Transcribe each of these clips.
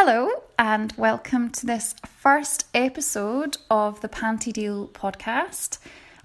Hello, and welcome to this first episode of the Panty Deal podcast.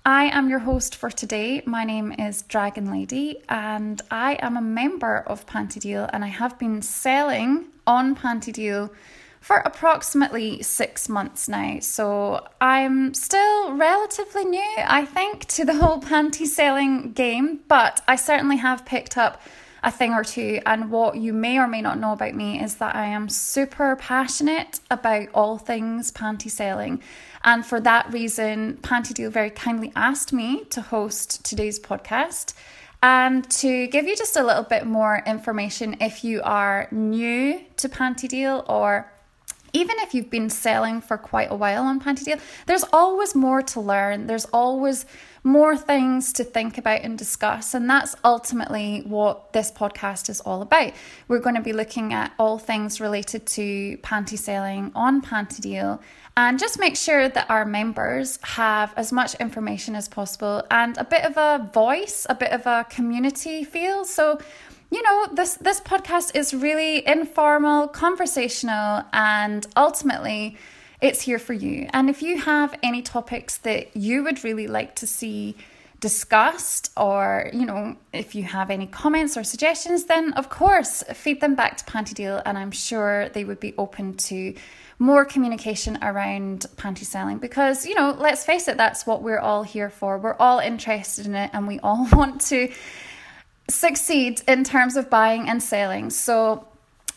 I am your host for today. My name is Dragon Lady, and I am a member of Panty Deal, and I have been selling on Panty Deal for approximately six months now. So I'm still relatively new, I think, to the whole panty selling game, but I certainly have picked up a thing or two. And what you may or may not know about me is that I am super passionate about all things panty selling. And for that reason, Panty Deal very kindly asked me to host today's podcast and to give you just a little bit more information if you are new to Panty Deal or even if you've been selling for quite a while on Panty Deal, there's always more to learn. There's always more things to think about and discuss. And that's ultimately what this podcast is all about. We're going to be looking at all things related to panty selling on Panty Deal and just make sure that our members have as much information as possible and a bit of a voice, a bit of a community feel. So, you know, this this podcast is really informal, conversational, and ultimately it's here for you. And if you have any topics that you would really like to see discussed or you know if you have any comments or suggestions then of course feed them back to panty deal and i'm sure they would be open to more communication around panty selling. Because you know let's face it that's what we're all here for. We're all interested in it and we all want to succeed in terms of buying and selling. So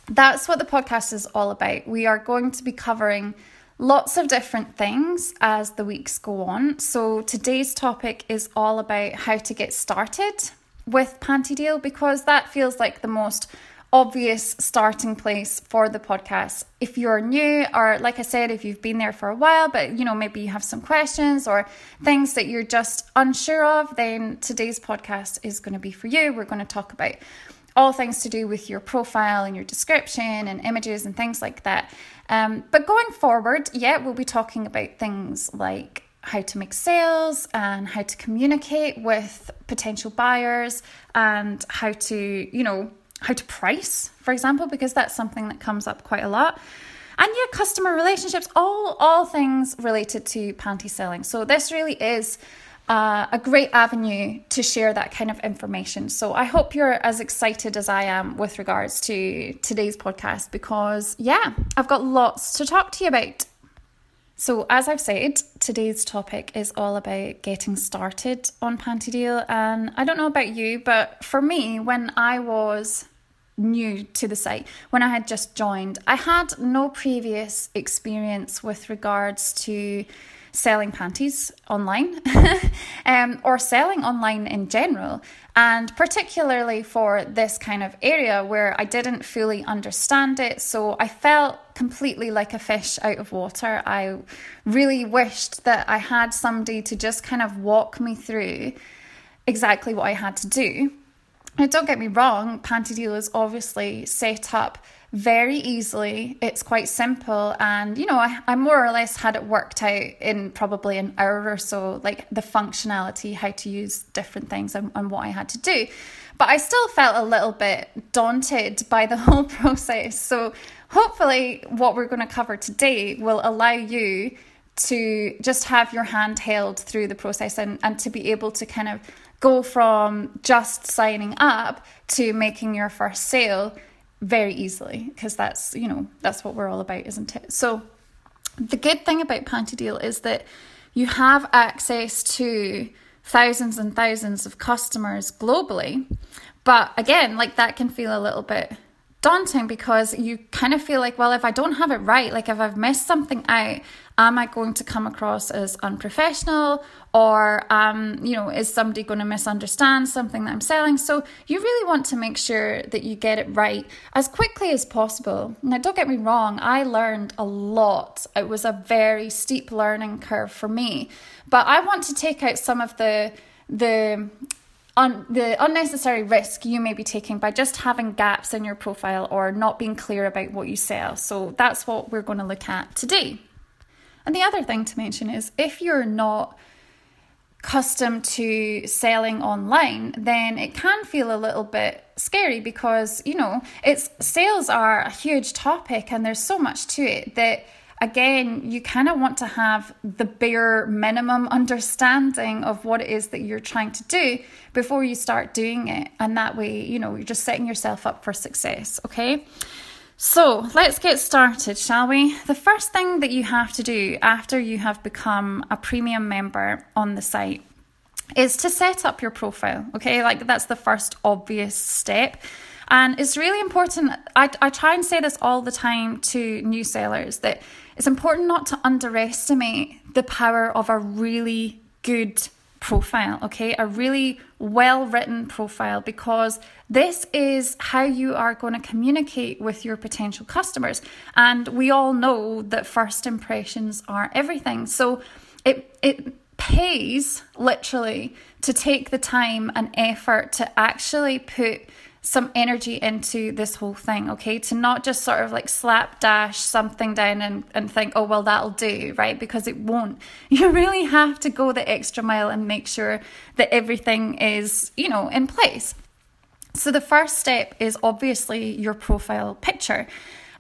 that's what the podcast is all about. We are going to be covering lots of different things as the weeks go on. So today's topic is all about how to get started with Panty Deal because that feels like the most obvious starting place for the podcast. If you're new or like I said if you've been there for a while but you know maybe you have some questions or things that you're just unsure of then today's podcast is going to be for you. We're going to talk about all things to do with your profile and your description and images and things like that. Um, but going forward, yeah, we'll be talking about things like how to make sales and how to communicate with potential buyers and how to, you know, how to price, for example, because that's something that comes up quite a lot. And yeah, customer relationships, all all things related to panty selling. So this really is uh, a great avenue to share that kind of information. So I hope you're as excited as I am with regards to today's podcast because, yeah, I've got lots to talk to you about. So, as I've said, today's topic is all about getting started on Panty Deal. And I don't know about you, but for me, when I was new to the site, when I had just joined, I had no previous experience with regards to selling panties online um, or selling online in general. And particularly for this kind of area where I didn't fully understand it. So I felt completely like a fish out of water. I really wished that I had somebody to just kind of walk me through exactly what I had to do. Now, don't get me wrong, Panty Deal is obviously set up very easily. It's quite simple, and you know, I, I more or less had it worked out in probably an hour or so, like the functionality, how to use different things, and, and what I had to do. But I still felt a little bit daunted by the whole process. So, hopefully, what we're going to cover today will allow you to just have your hand held through the process and, and to be able to kind of go from just signing up to making your first sale very easily because that's you know that's what we're all about isn't it? So the good thing about panty deal is that you have access to thousands and thousands of customers globally but again like that can feel a little bit daunting because you kind of feel like well if i don't have it right like if i've missed something out am I going to come across as unprofessional or um, you know, is somebody going to misunderstand something that I'm selling? So you really want to make sure that you get it right as quickly as possible. Now don't get me wrong, I learned a lot. It was a very steep learning curve for me. But I want to take out some of the the on the unnecessary risk you may be taking by just having gaps in your profile or not being clear about what you sell. So that's what we're going to look at today. And the other thing to mention is if you're not accustomed to selling online, then it can feel a little bit scary because, you know, it's sales are a huge topic and there's so much to it that again, you kind of want to have the bare minimum understanding of what it is that you're trying to do before you start doing it. And that way, you know, you're just setting yourself up for success, okay? So let's get started, shall we? The first thing that you have to do after you have become a premium member on the site is to set up your profile, okay? Like that's the first obvious step. And it's really important. I, I try and say this all the time to new sellers that it's important not to underestimate the power of a really good profile, okay? A really well written profile because this is how you are going to communicate with your potential customers. And we all know that first impressions are everything. So it, it pays literally to take the time and effort to actually put some energy into this whole thing, okay? To not just sort of like slapdash something down and, and think, oh, well, that'll do, right? Because it won't. You really have to go the extra mile and make sure that everything is, you know, in place. So the first step is obviously your profile picture.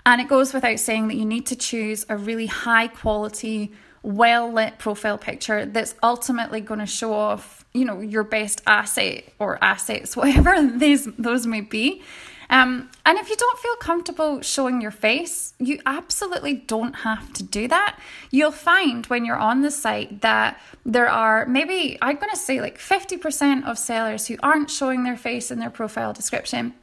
And it goes without saying that you need to choose a really high quality, well lit profile picture that's ultimately going to show off you know your best asset or assets whatever these those may be um, and if you don't feel comfortable showing your face, you absolutely don't have to do that. You'll find when you're on the site that there are maybe, I'm going to say like 50% of sellers who aren't showing their face in their profile description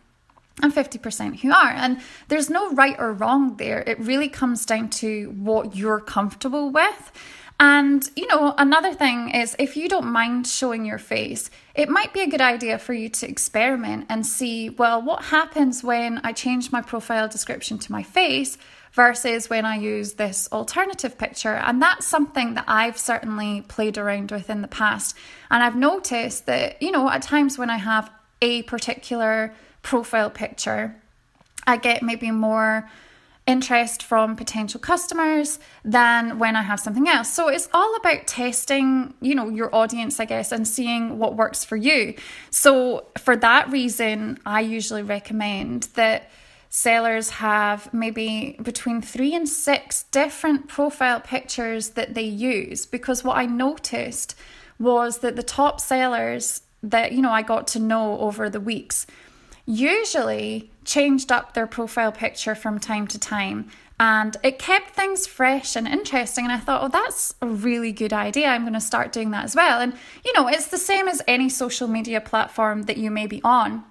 and 50% who are. And there's no right or wrong there. It really comes down to what you're comfortable with. And, you know, another thing is if you don't mind showing your face, it might be a good idea for you to experiment and see, well, what happens when I change my profile description to my face versus when I use this alternative picture. And that's something that I've certainly played around with in the past. And I've noticed that, you know, at times when I have a particular profile picture, I get maybe more interest from potential customers than when I have something else. So it's all about testing, you know, your audience, I guess, and seeing what works for you. So for that reason, I usually recommend that sellers have maybe between three and six different profile pictures that they use because what I noticed was that the top sellers that you know I got to know over the weeks usually changed up their profile picture from time to time and it kept things fresh and interesting. And I thought, oh, that's a really good idea. I'm going to start doing that as well. And, you know, it's the same as any social media platform that you may be on.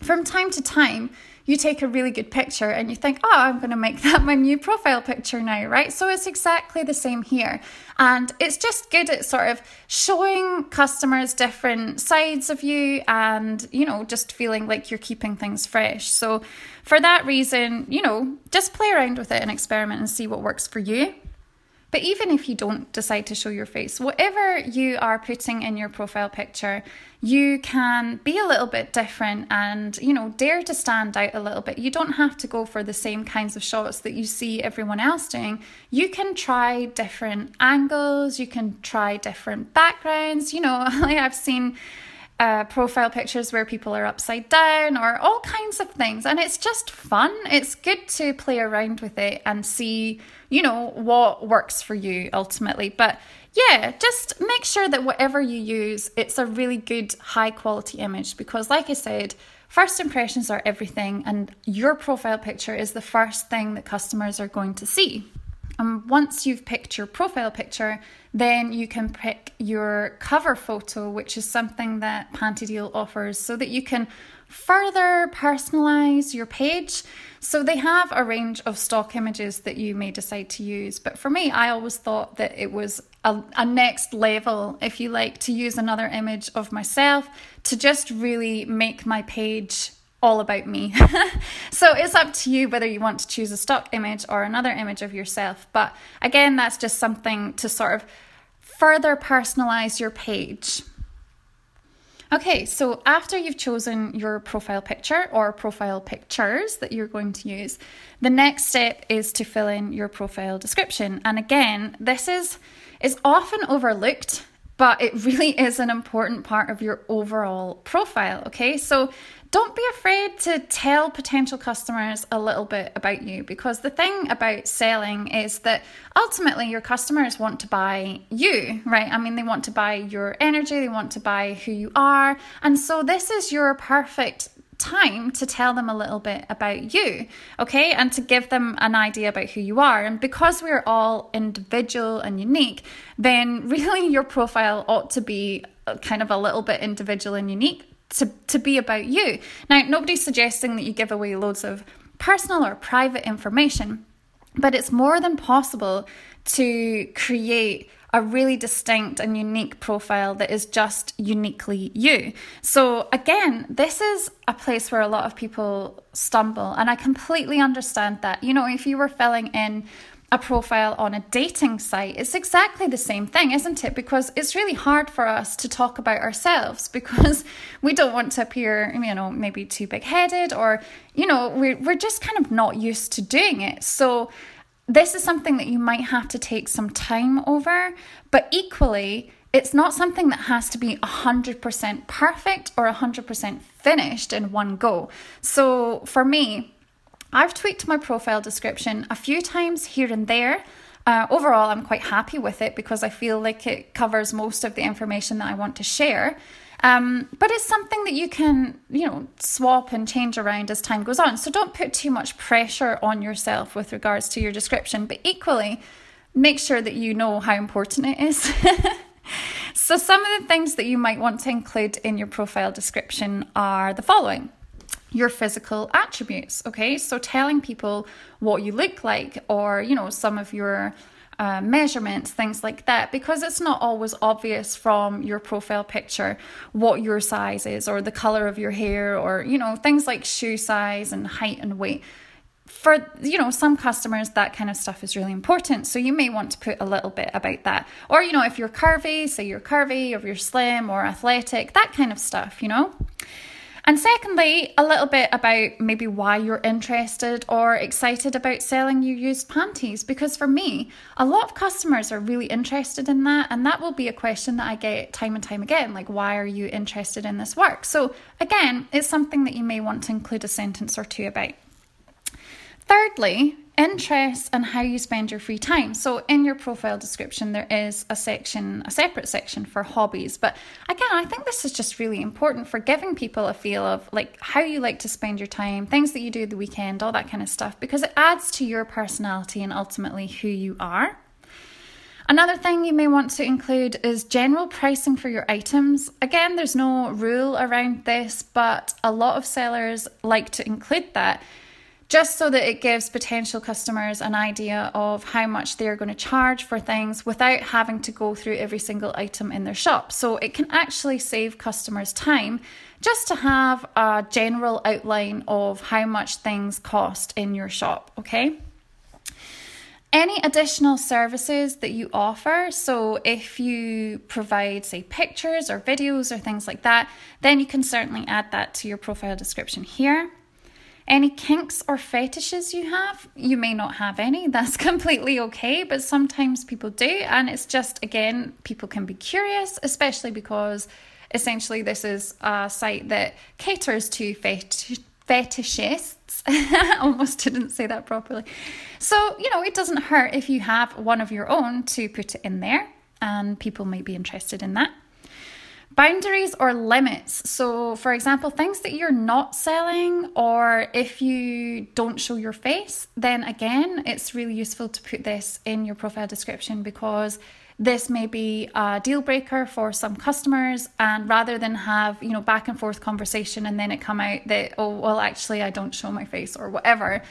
From time to time, you take a really good picture and you think, oh, I'm going to make that my new profile picture now, right? So it's exactly the same here. And it's just good at sort of showing customers different sides of you and, you know, just feeling like you're keeping things fresh. So for that reason, you know, just play around with it and experiment and see what works for you. But even if you don't decide to show your face, whatever you are putting in your profile picture, you can be a little bit different and, you know, dare to stand out a little bit. You don't have to go for the same kinds of shots that you see everyone else doing. You can try different angles, you can try different backgrounds. You know, I've seen uh, profile pictures where people are upside down or all kinds of things. And it's just fun. It's good to play around with it and see, you know, what works for you ultimately. But yeah, just make sure that whatever you use, it's a really good, high quality image because, like I said, first impressions are everything, and your profile picture is the first thing that customers are going to see. And once you've picked your profile picture, then you can pick your cover photo, which is something that Panty Deal offers so that you can further personalize your page. So they have a range of stock images that you may decide to use. But for me, I always thought that it was a, a, next level, if you like, to use another image of myself to just really make my page all about me. so it's up to you whether you want to choose a stock image or another image of yourself. But again, that's just something to sort of further personalize your page. Okay, so after you've chosen your profile picture or profile pictures that you're going to use, the next step is to fill in your profile description. And again, this is is often overlooked but it really is an important part of your overall profile. Okay, so don't be afraid to tell potential customers a little bit about you because the thing about selling is that ultimately your customers want to buy you, right? I mean, they want to buy your energy, they want to buy who you are. And so this is your perfect time to tell them a little bit about you, okay? And to give them an idea about who you are. And because we're all individual and unique, then really your profile ought to be uh, kind of a little bit individual and unique to, to be about you. Now, nobody's suggesting that you give away loads of personal or private information, but it's more than possible to create a really distinct and unique profile that is just uniquely you. So, again, this is a place where a lot of people stumble, and I completely understand that. You know, if you were filling in a profile on a dating site, it's exactly the same thing, isn't it? Because it's really hard for us to talk about ourselves because we don't want to appear, you know, maybe too big headed or, you know, we're, we're just kind of not used to doing it. So, this is something that you might have to take some time over, but equally, it's not something that has to be 100% perfect or 100% finished in one go. So, for me, I've tweaked my profile description a few times here and there. Uh, overall, I'm quite happy with it because I feel like it covers most of the information that I want to share. Um, but it's something that you can, you know, swap and change around as time goes on. So don't put too much pressure on yourself with regards to your description, but equally make sure that you know how important it is. so some of the things that you might want to include in your profile description are the following your physical attributes. Okay, so telling people what you look like, or you know, some of your uh, measurements, things like that, because it's not always obvious from your profile picture what your size is, or the color of your hair, or you know, things like shoe size and height and weight. For you know some customers, that kind of stuff is really important. So you may want to put a little bit about that, or you know, if you're curvy, say you're curvy, or you're slim or athletic, that kind of stuff. You know. And secondly, a little bit about maybe why you're interested or excited about selling your used panties. Because for me, a lot of customers are really interested in that. And that will be a question that I get time and time again like, why are you interested in this work? So, again, it's something that you may want to include a sentence or two about. Thirdly, interests and how you spend your free time. So in your profile description there is a section, a separate section for hobbies. But again, I think this is just really important for giving people a feel of like how you like to spend your time, things that you do the weekend, all that kind of stuff because it adds to your personality and ultimately who you are. Another thing you may want to include is general pricing for your items. Again, there's no rule around this, but a lot of sellers like to include that just so that it gives potential customers an idea of how much they're going to charge for things without having to go through every single item in their shop. So it can actually save customers time just to have a general outline of how much things cost in your shop, okay? Any additional services that you offer, so if you provide, say, pictures or videos or things like that, then you can certainly add that to your profile description here. Any kinks or fetishes you have, you may not have any. That's completely okay, but sometimes people do. And it's just, again, people can be curious, especially because essentially this is a site that caters to fetish fetishists. Almost didn't say that properly. So, you know, it doesn't hurt if you have one of your own to put it in there, and people might be interested in that. Boundaries or limits. So, for example, things that you're not selling, or if you don't show your face, then again, it's really useful to put this in your profile description because this may be a deal breaker for some customers and rather than have you know back and forth conversation and then it come out that oh well actually i don't show my face or whatever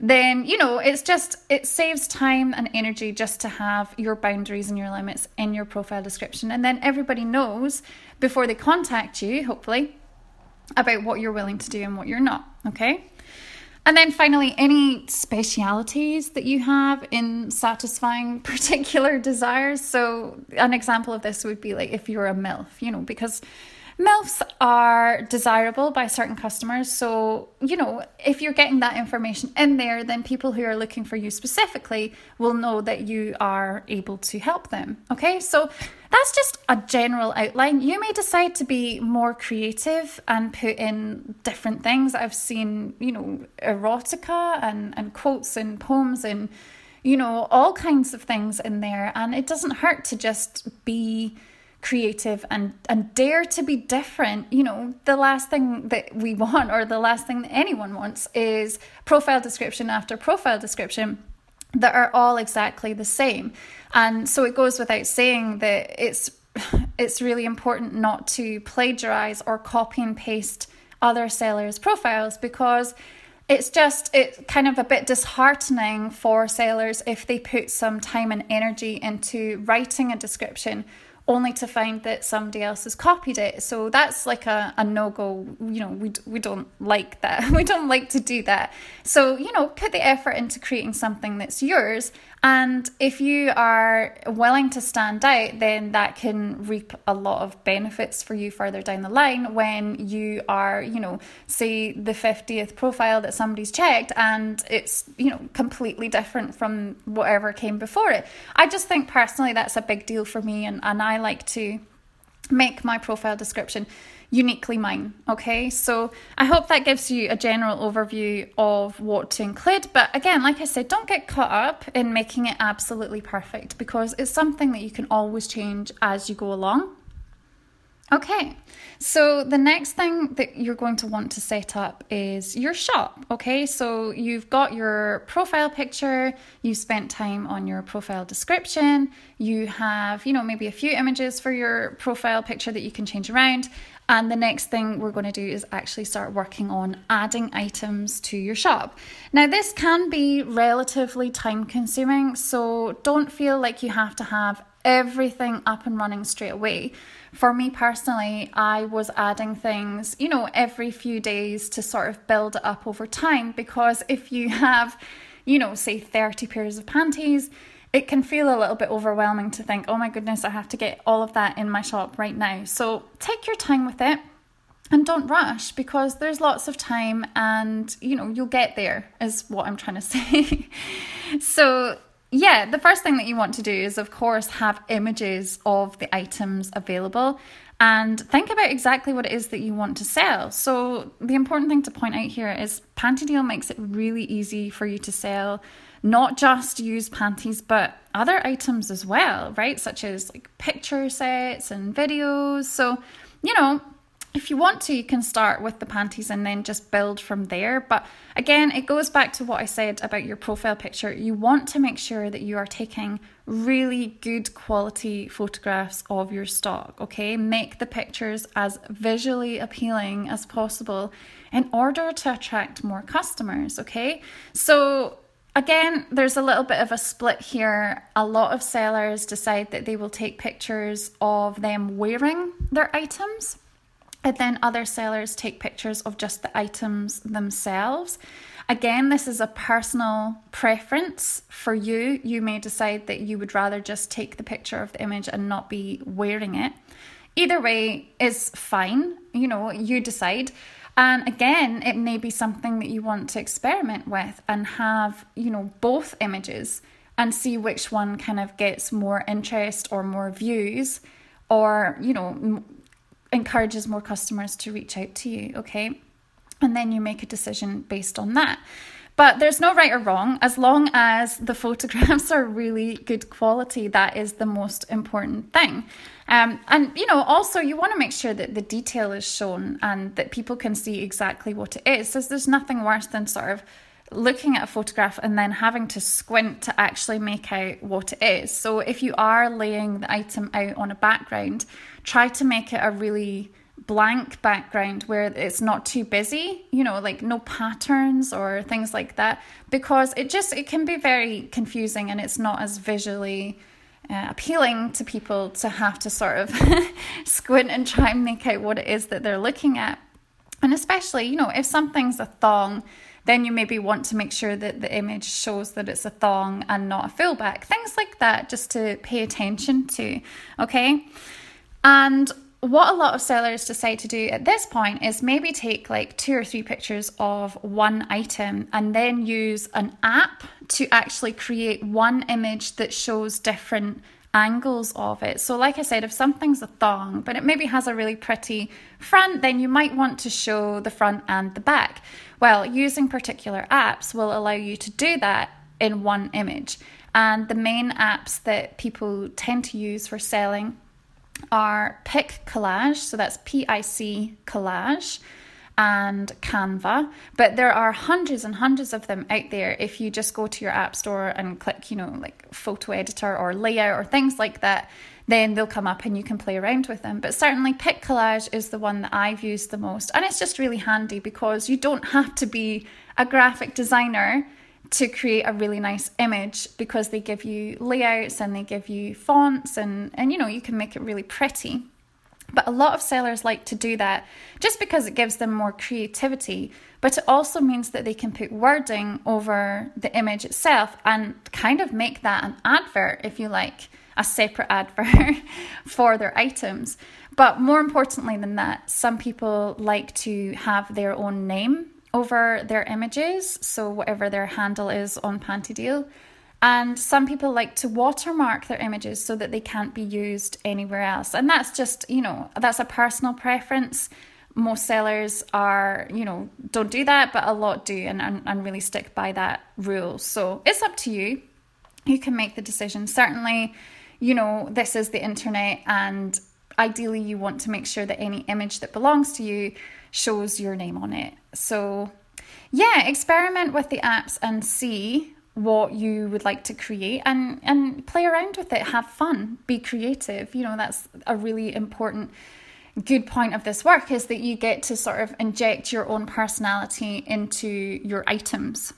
then you know it's just it saves time and energy just to have your boundaries and your limits in your profile description. And then everybody knows before they contact you hopefully about what you're willing to do and what you're not okay? And then finally any specialities that you have in satisfying particular desires. So an example of this would be like if you're a milf you know because MILFs are desirable by certain customers. So, you know, if you're getting that information in there, then people who are looking for you specifically will know that you are able to help them. Okay, so that's just a general outline. You may decide to be more creative and put in different things. I've seen, you know, erotica and, and quotes and poems and, you know, all kinds of things in there. And it doesn't hurt to just be creative and and dare to be different. You know the last thing that we want or the last thing that anyone wants is profile description after profile description that are all exactly the same. And so it goes without saying that it's it's really important not to plagiarize or copy and paste other sellers profiles because it's just it's kind of a bit disheartening for sellers if they put some time and energy into writing a description only to find that somebody else has copied it. So that's like a, a no go. You know, we, we don't like that. We don't like to do that. So, you know, put the effort into creating something that's yours and if you are willing to stand out, then that can reap a lot of benefits for you further down the line when you are, you know, say the 50th profile that somebody's checked and it's, you know, completely different from whatever came before it. I just think personally that's a big deal for me and, and I like to make my profile description uniquely mine. Okay, so I hope that gives you a general overview of what to include. But again, like I said, don't get caught up in making it absolutely perfect because it's something that you can always change as you go along. Okay, so the next thing that you're going to want to set up is your shop. Okay, so you've got your profile picture, you spent time on your profile description, you have, you know, maybe a few images for your profile picture that you can change around, and the next thing we're going to do is actually start working on adding items to your shop. Now, this can be relatively time consuming, so don't feel like you have to have everything up and running straight away. For me personally, I was adding things, you know, every few days to sort of build it up over time because if you have, you know, say 30 pairs of panties, it can feel a little bit overwhelming to think, oh my goodness, I have to get all of that in my shop right now. So take your time with it and don't rush because there's lots of time and you know you'll get there is what i'm trying to say so yeah the first thing that you want to do is of course have images of the items available and think about exactly what it is that you want to sell so the important thing to point out here is panty deal makes it really easy for you to sell not just used panties, but other items as well, right? Such as like picture sets and videos. So, you know, if you want to, you can start with the panties and then just build from there. But again, it goes back to what I said about your profile picture. You want to make sure that you are taking really good quality photographs of your stock, okay? Make the pictures as visually appealing as possible in order to attract more customers, okay? So, Again, there's a little bit of a split here. A lot of sellers decide that they will take pictures of them wearing their items, and then other sellers take pictures of just the items themselves. Again, this is a personal preference for you. You may decide that you would rather just take the picture of the image and not be wearing it. Either way is fine, you know, you decide. And again, it may be something that you want to experiment with and have, you know, both images and see which one kind of gets more interest or more views or, you know, encourages more customers to reach out to you, okay? And then you make a decision based on that. But there's no right or wrong. As long as the photographs are really good quality, that is the most important thing. Um, and you know, also you want to make sure that the detail is shown and that people can see exactly what it is. So there's nothing worse than sort of looking at a photograph and then having to squint to actually make out what it is. So if you are laying the item out on a background, try to make it a really blank background where it's not too busy you know like no patterns or things like that because it just it can be very confusing and it's not as visually uh, appealing to people to have to sort of squint and try and make out what it is that they're looking at. And especially, you know, if something's a thong, then you maybe want to make sure that the image shows that it's a thong and not a full back. Things like that, just to pay attention to. Okay. And what a lot of sellers decide to do at this point is maybe take like two or three pictures of one item and then use an app to actually create one image that shows different angles of it. So, like I said, if something's a thong, but it maybe has a really pretty front, then you might want to show the front and the back. Well, using particular apps will allow you to do that in one image. And the main apps that people tend to use for selling are Pic Collage, so that's P I C Collage and Canva, but there are hundreds and hundreds of them out there. If you just go to your app store and click, you know, like photo editor or layout or things like that, then they'll come up and you can play around with them. But certainly, Pic Collage is the one that I've used the most, and it's just really handy because you don't have to be a graphic designer to create a really nice image because they give you layouts and they give you fonts and and you know you can make it really pretty but a lot of sellers like to do that just because it gives them more creativity, but it also means that they can put wording over the image itself and kind of make that an advert, if you like, a separate advert for their items. But more importantly than that, some people like to have their own name over their images, so whatever their handle is on Panty Deal. And some people like to watermark their images so that they can't be used anywhere else. And that's just, you know, that's a personal preference. Most sellers are, you know, don't do that, but a lot do and, and, and really stick by that rule. So it's up to you. You can make the decision. Certainly, you know, this is the internet, and ideally, you want to make sure that any image that belongs to you shows your name on it. So, yeah, experiment with the apps and see what you would like to create and and play around with it have fun be creative. You know that's a really important good point of this work is that you get to sort of inject your own personality into your items.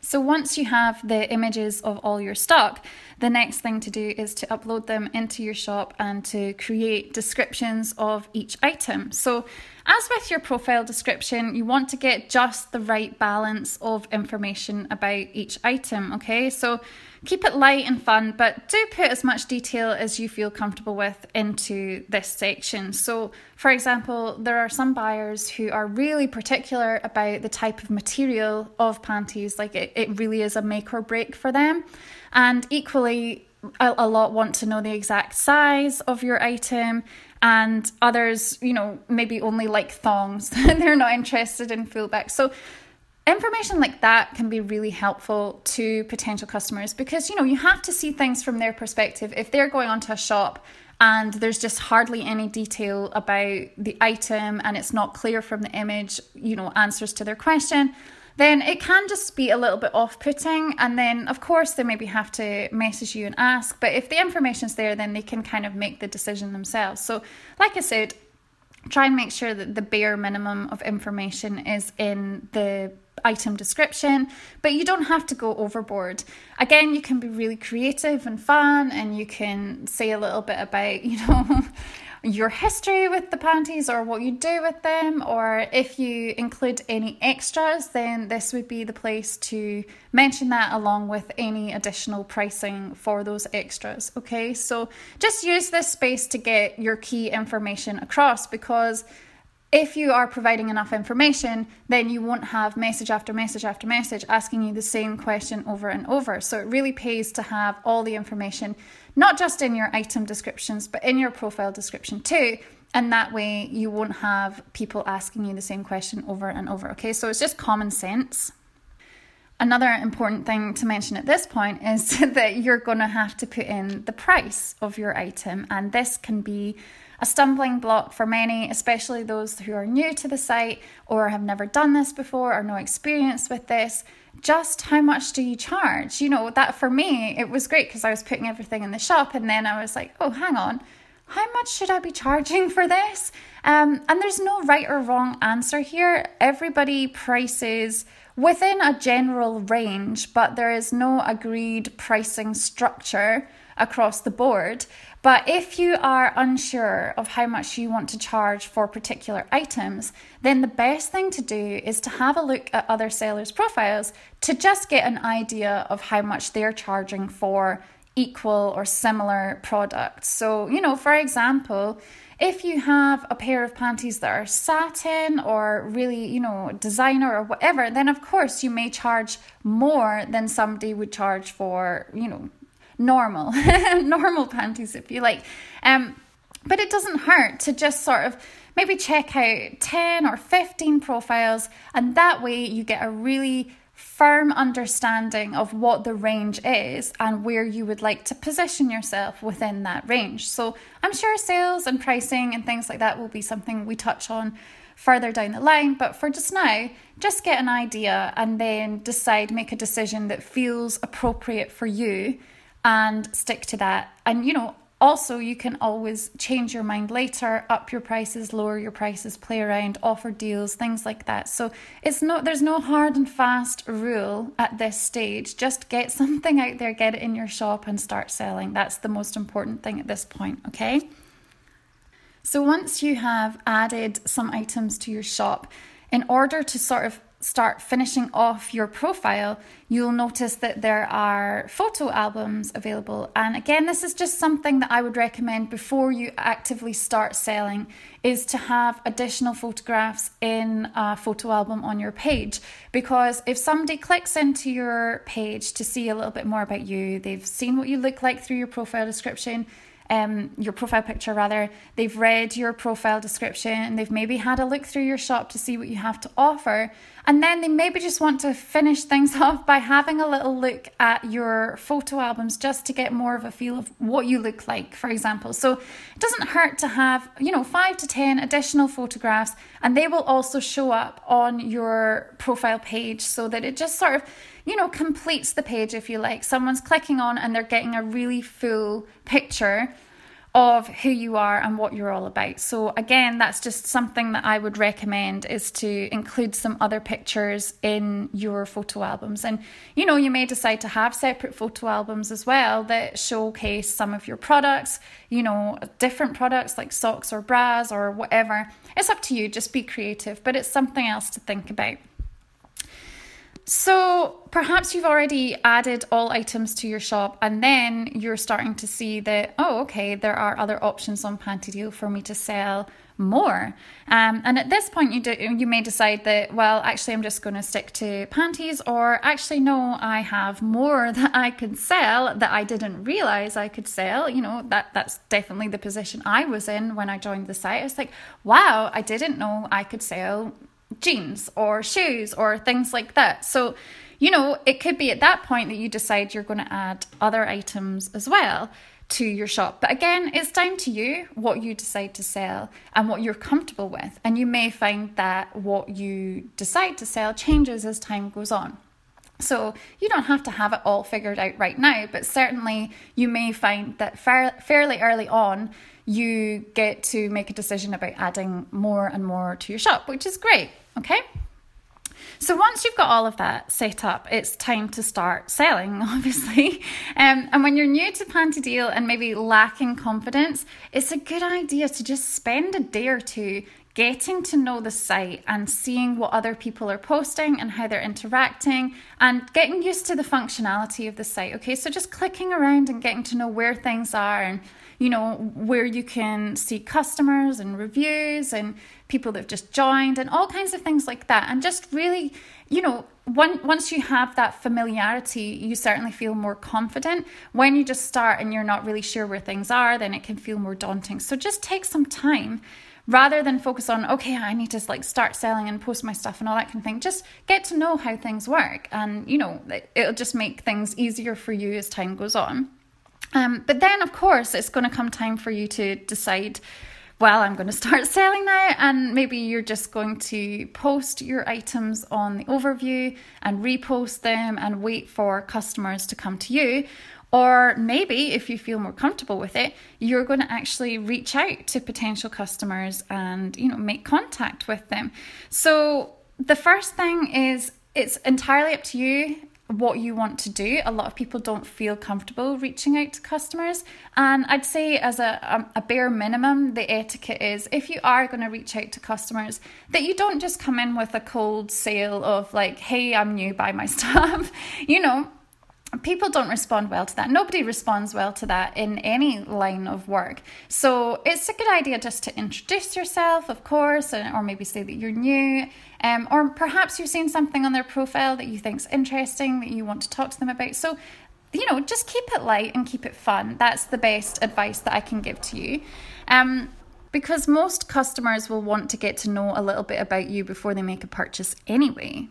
So once you have the images of all your stock the next thing to do is to upload them into your shop and to create descriptions of each item. So, as with your profile description, you want to get just the right balance of information about each item, okay? So, keep it light and fun, but do put as much detail as you feel comfortable with into this section. So, for example, there are some buyers who are really particular about the type of material of panties, like it, it really is a make or break for them. And equally, a, a lot want to know the exact size of your item and others, you know, maybe only like thongs. They're not interested in full back. So information like that can be really helpful to potential customers because you know you have to see things from their perspective if they're going onto a shop and there's just hardly any detail about the item and it's not clear from the image you know answers to their question then it can just be a little bit off putting. And then, of course, they maybe have to message you and ask. But if the information's there, then they can kind of make the decision themselves. So, like I said, try and make sure that the bare minimum of information is in the item description, but you don't have to go overboard. Again, you can be really creative and fun, and you can say a little bit about, you know, your history with the panties or what you do with them, or if you include any extras, then this would be the place to mention that along with any additional pricing for those extras. Okay, so just use this space to get your key information across because if you are providing enough information, then you won't have message after message after message asking you the same question over and over. So it really pays to have all the information, not just in your item descriptions, but in your profile description too. And that way you won't have people asking you the same question over and over. Okay, so it's just common sense. Another important thing to mention at this point is that you're going to have to put in the price of your item, and this can be a stumbling block for many, especially those who are new to the site or have never done this before or no experience with this. Just how much do you charge? You know, that for me, it was great because I was putting everything in the shop and then I was like, oh, hang on, how much should I be charging for this? Um, and there's no right or wrong answer here. Everybody prices within a general range, but there is no agreed pricing structure across the board. But if you are unsure of how much you want to charge for particular items, then the best thing to do is to have a look at other sellers' profiles to just get an idea of how much they're charging for equal or similar products. So, you know, for example, if you have a pair of panties that are satin or really, you know, designer or whatever, then of course you may charge more than somebody would charge for, you know, normal, normal panties, if you like. Um, but it doesn't hurt to just sort of maybe check out 10 or 15 profiles, and that way you get a really firm understanding of what the range is and where you would like to position yourself within that range. So, I'm sure sales and pricing and things like that will be something we touch on further down the line, but for just now, just get an idea and then decide, make a decision that feels appropriate for you and stick to that. And you know, also, you can always change your mind later, up your prices, lower your prices, play around, offer deals, things like that. So it's not there's no hard and fast rule at this stage. Just get something out there, get it in your shop and start selling. That's the most important thing at this point, okay? So once you have added some items to your shop, in order to sort of start finishing off your profile, you'll notice that there are photo albums available. And again, this is just something that I would recommend before you actively start selling is to have additional photographs in a photo album on your page because if somebody clicks into your page to see a little bit more about you, they've seen what you look like through your profile description, um, your profile picture rather, they've read your profile description, they've maybe had a look through your shop to see what you have to offer, and then they maybe just want to finish things off by having a little look at your photo albums just to get more of a feel of what you look like, for example. So it doesn't hurt to have, you know, five to 10 additional photographs, and they will also show up on your profile page so that it just sort of you know, completes the page if you like. Someone's clicking on and they're getting a really full picture of who you are and what you're all about. So again, that's just something that I would recommend is to include some other pictures in your photo albums. And you know, you may decide to have separate photo albums as well that showcase some of your products, you know, different products like socks or bras or whatever. It's up to you, just be creative, but it's something else to think about. So perhaps you've already added all items to your shop and then you're starting to see that, oh, okay, there are other options on Panty Deal for me to sell more. Um, and at this point, you, do, you may decide that, well, actually, I'm just going to stick to panties, or actually, no, I have more that I can sell that I didn't realize I could sell. You know, that that's definitely the position I was in when I joined the site. It's like, wow, I didn't know I could sell jeans or shoes or things like that. So, you know, it could be at that point that you decide you're going to add other items as well to your shop. But again, it's down to you what you decide to sell and what you're comfortable with. And you may find that what you decide to sell changes as time goes on. So you don't have to have it all figured out right now, but certainly you may find that fairly early on you get to make a decision about adding more and more to your shop, which is great. Okay. So once you've got all of that set up, it's time to start selling, obviously. Um, and when you're new to Panty Deal and maybe lacking confidence, it's a good idea to just spend a day or two getting to know the site and seeing what other people are posting and how they're interacting and getting used to the functionality of the site. Okay, so just clicking around and getting to know where things are and you know, where you can see customers and reviews and people that have just joined and all kinds of things like that. And just really, you know, one, once you have that familiarity, you certainly feel more confident. When you just start and you're not really sure where things are, then it can feel more daunting. So just take some time rather than focus on okay i need to like start selling and post my stuff and all that kind of thing just get to know how things work and you know it'll just make things easier for you as time goes on um, but then, of course, it's going to come time for you to decide well, I'm going to start selling now, and maybe you're just going to post your items on the overview and repost them and wait for customers to come to you. Or maybe if you feel more comfortable with it, you're going to actually reach out to potential customers and, you know, make contact with them. So the first thing is it's entirely up to you what you want to do. A lot of people don't feel comfortable reaching out to customers. And I'd say, as a, um, a, bare minimum, the etiquette is if you are going to reach out to customers, that you don't just come in with a cold sale of, like, hey, I'm new, buy my stuff. you know, people don't respond well to that. Nobody responds well to that in any line of work. So it's a good idea just to introduce yourself, of course, or maybe say that you're new. Um, or perhaps you've seen something on their profile that you think's interesting that you want to talk to them about. So, you know, just keep it light and keep it fun. That's the best advice that I can give to you. Um, because most customers will want to get to know a little bit about you before they make a purchase anyway.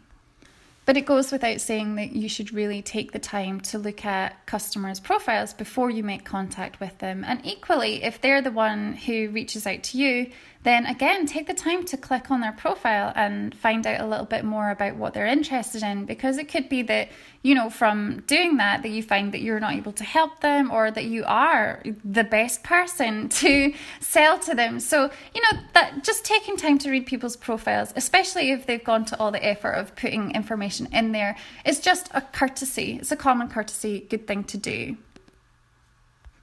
But it goes without saying that you should really take the time to look at customers' profiles before you make contact with them. And equally, if they're the one who reaches out to you, then again, take the time to click on their profile and find out a little bit more about what they're interested in because it could be that, you know, from doing that, that you find that you're not able to help them or that you are the best person to sell to them. So, you know, that just taking time to read people's profiles, especially if they've gone to all the effort of putting information in there, is just a courtesy. It's a common courtesy, good thing to do.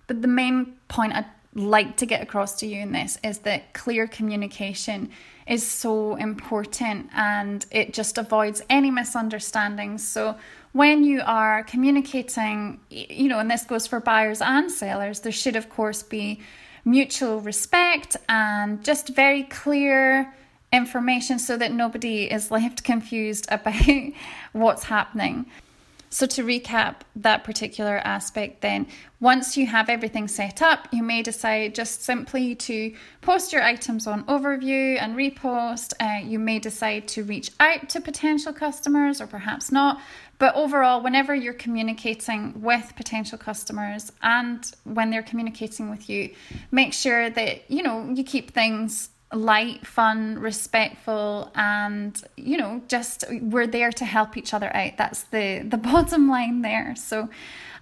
But the main point I like to get across to you in this is that clear communication is so important and it just avoids any misunderstandings. So, when you are communicating, you know, and this goes for buyers and sellers, there should, of course, be mutual respect and just very clear information so that nobody is left confused about what's happening. So, to recap that particular aspect, then, once you have everything set up, you may decide just simply to post your items on overview and repost. Uh, you may decide to reach out to potential customers or perhaps not. But overall, whenever you're communicating with potential customers and when they're communicating with you, make sure that you know you keep things light, fun, respectful, and you know, just we're there to help each other out. That's the the bottom line there. So,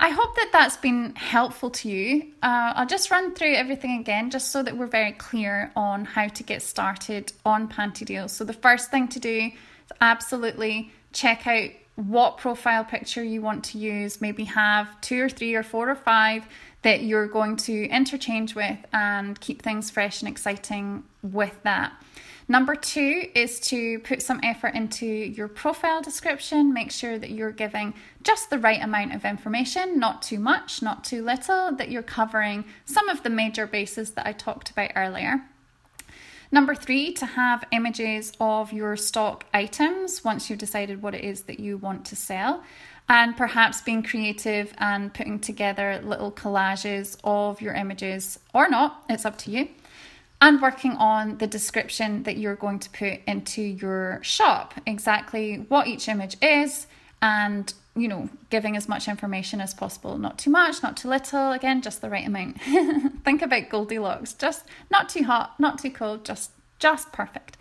I hope that that's been helpful to you. Uh, I'll just run through everything again, just so that we're very clear on how to get started on Pantydeals. So, the first thing to do is absolutely check out what profile picture you want to use. Maybe have two or three or four or five that you're going to interchange with and keep things fresh and exciting with that. Number two is to put some effort into your profile description. Make sure that you're giving just the right amount of information, not too much, not too little, that you're covering some of the major bases that I talked about earlier. Number three, to have images of your stock items once you've decided what it is that you want to sell and perhaps being creative and putting together little collages of your images or not, it's up to you. And working on the description that you're going to put into your shop, exactly what each image is, and you know, giving as much information as possible. Not too much, not too little, again, just the right amount. Think about Goldilocks, just not too hot, not too cold, just just perfect.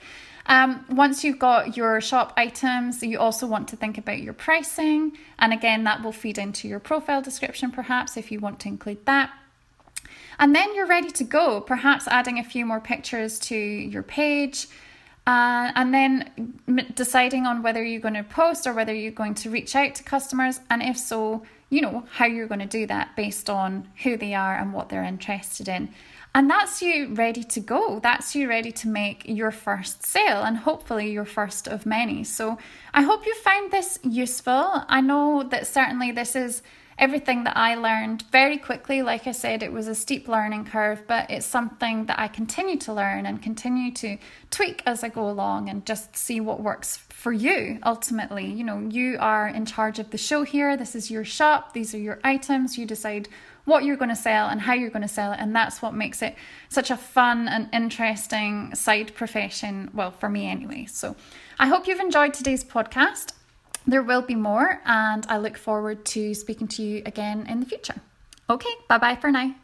Um, once you've got your shop items, you also want to think about your pricing. And again, that will feed into your profile description, perhaps, if you want to include that. And then you're ready to go, perhaps adding a few more pictures to your page. Uh, and then m- deciding on whether you're going to post or whether you're going to reach out to customers, and if so, you know how you're going to do that based on who they are and what they're interested in. And that's you ready to go. That's you ready to make your first sale and hopefully your first of many. So I hope you find this useful. I know that certainly this is everything that I learned very quickly. Like I said, it was a steep learning curve, but it's something that I continue to learn and continue to tweak as I go along and just see what works for you ultimately. You know, you are in charge of the show here. This is your shop, these are your items. You decide what you're going to sell and how you're going to sell it. And that's what makes it such a fun and interesting side profession. Well, for me anyway. So I hope you've enjoyed today's podcast. There will be more, and I look forward to speaking to you again in the future. Okay, bye bye for now.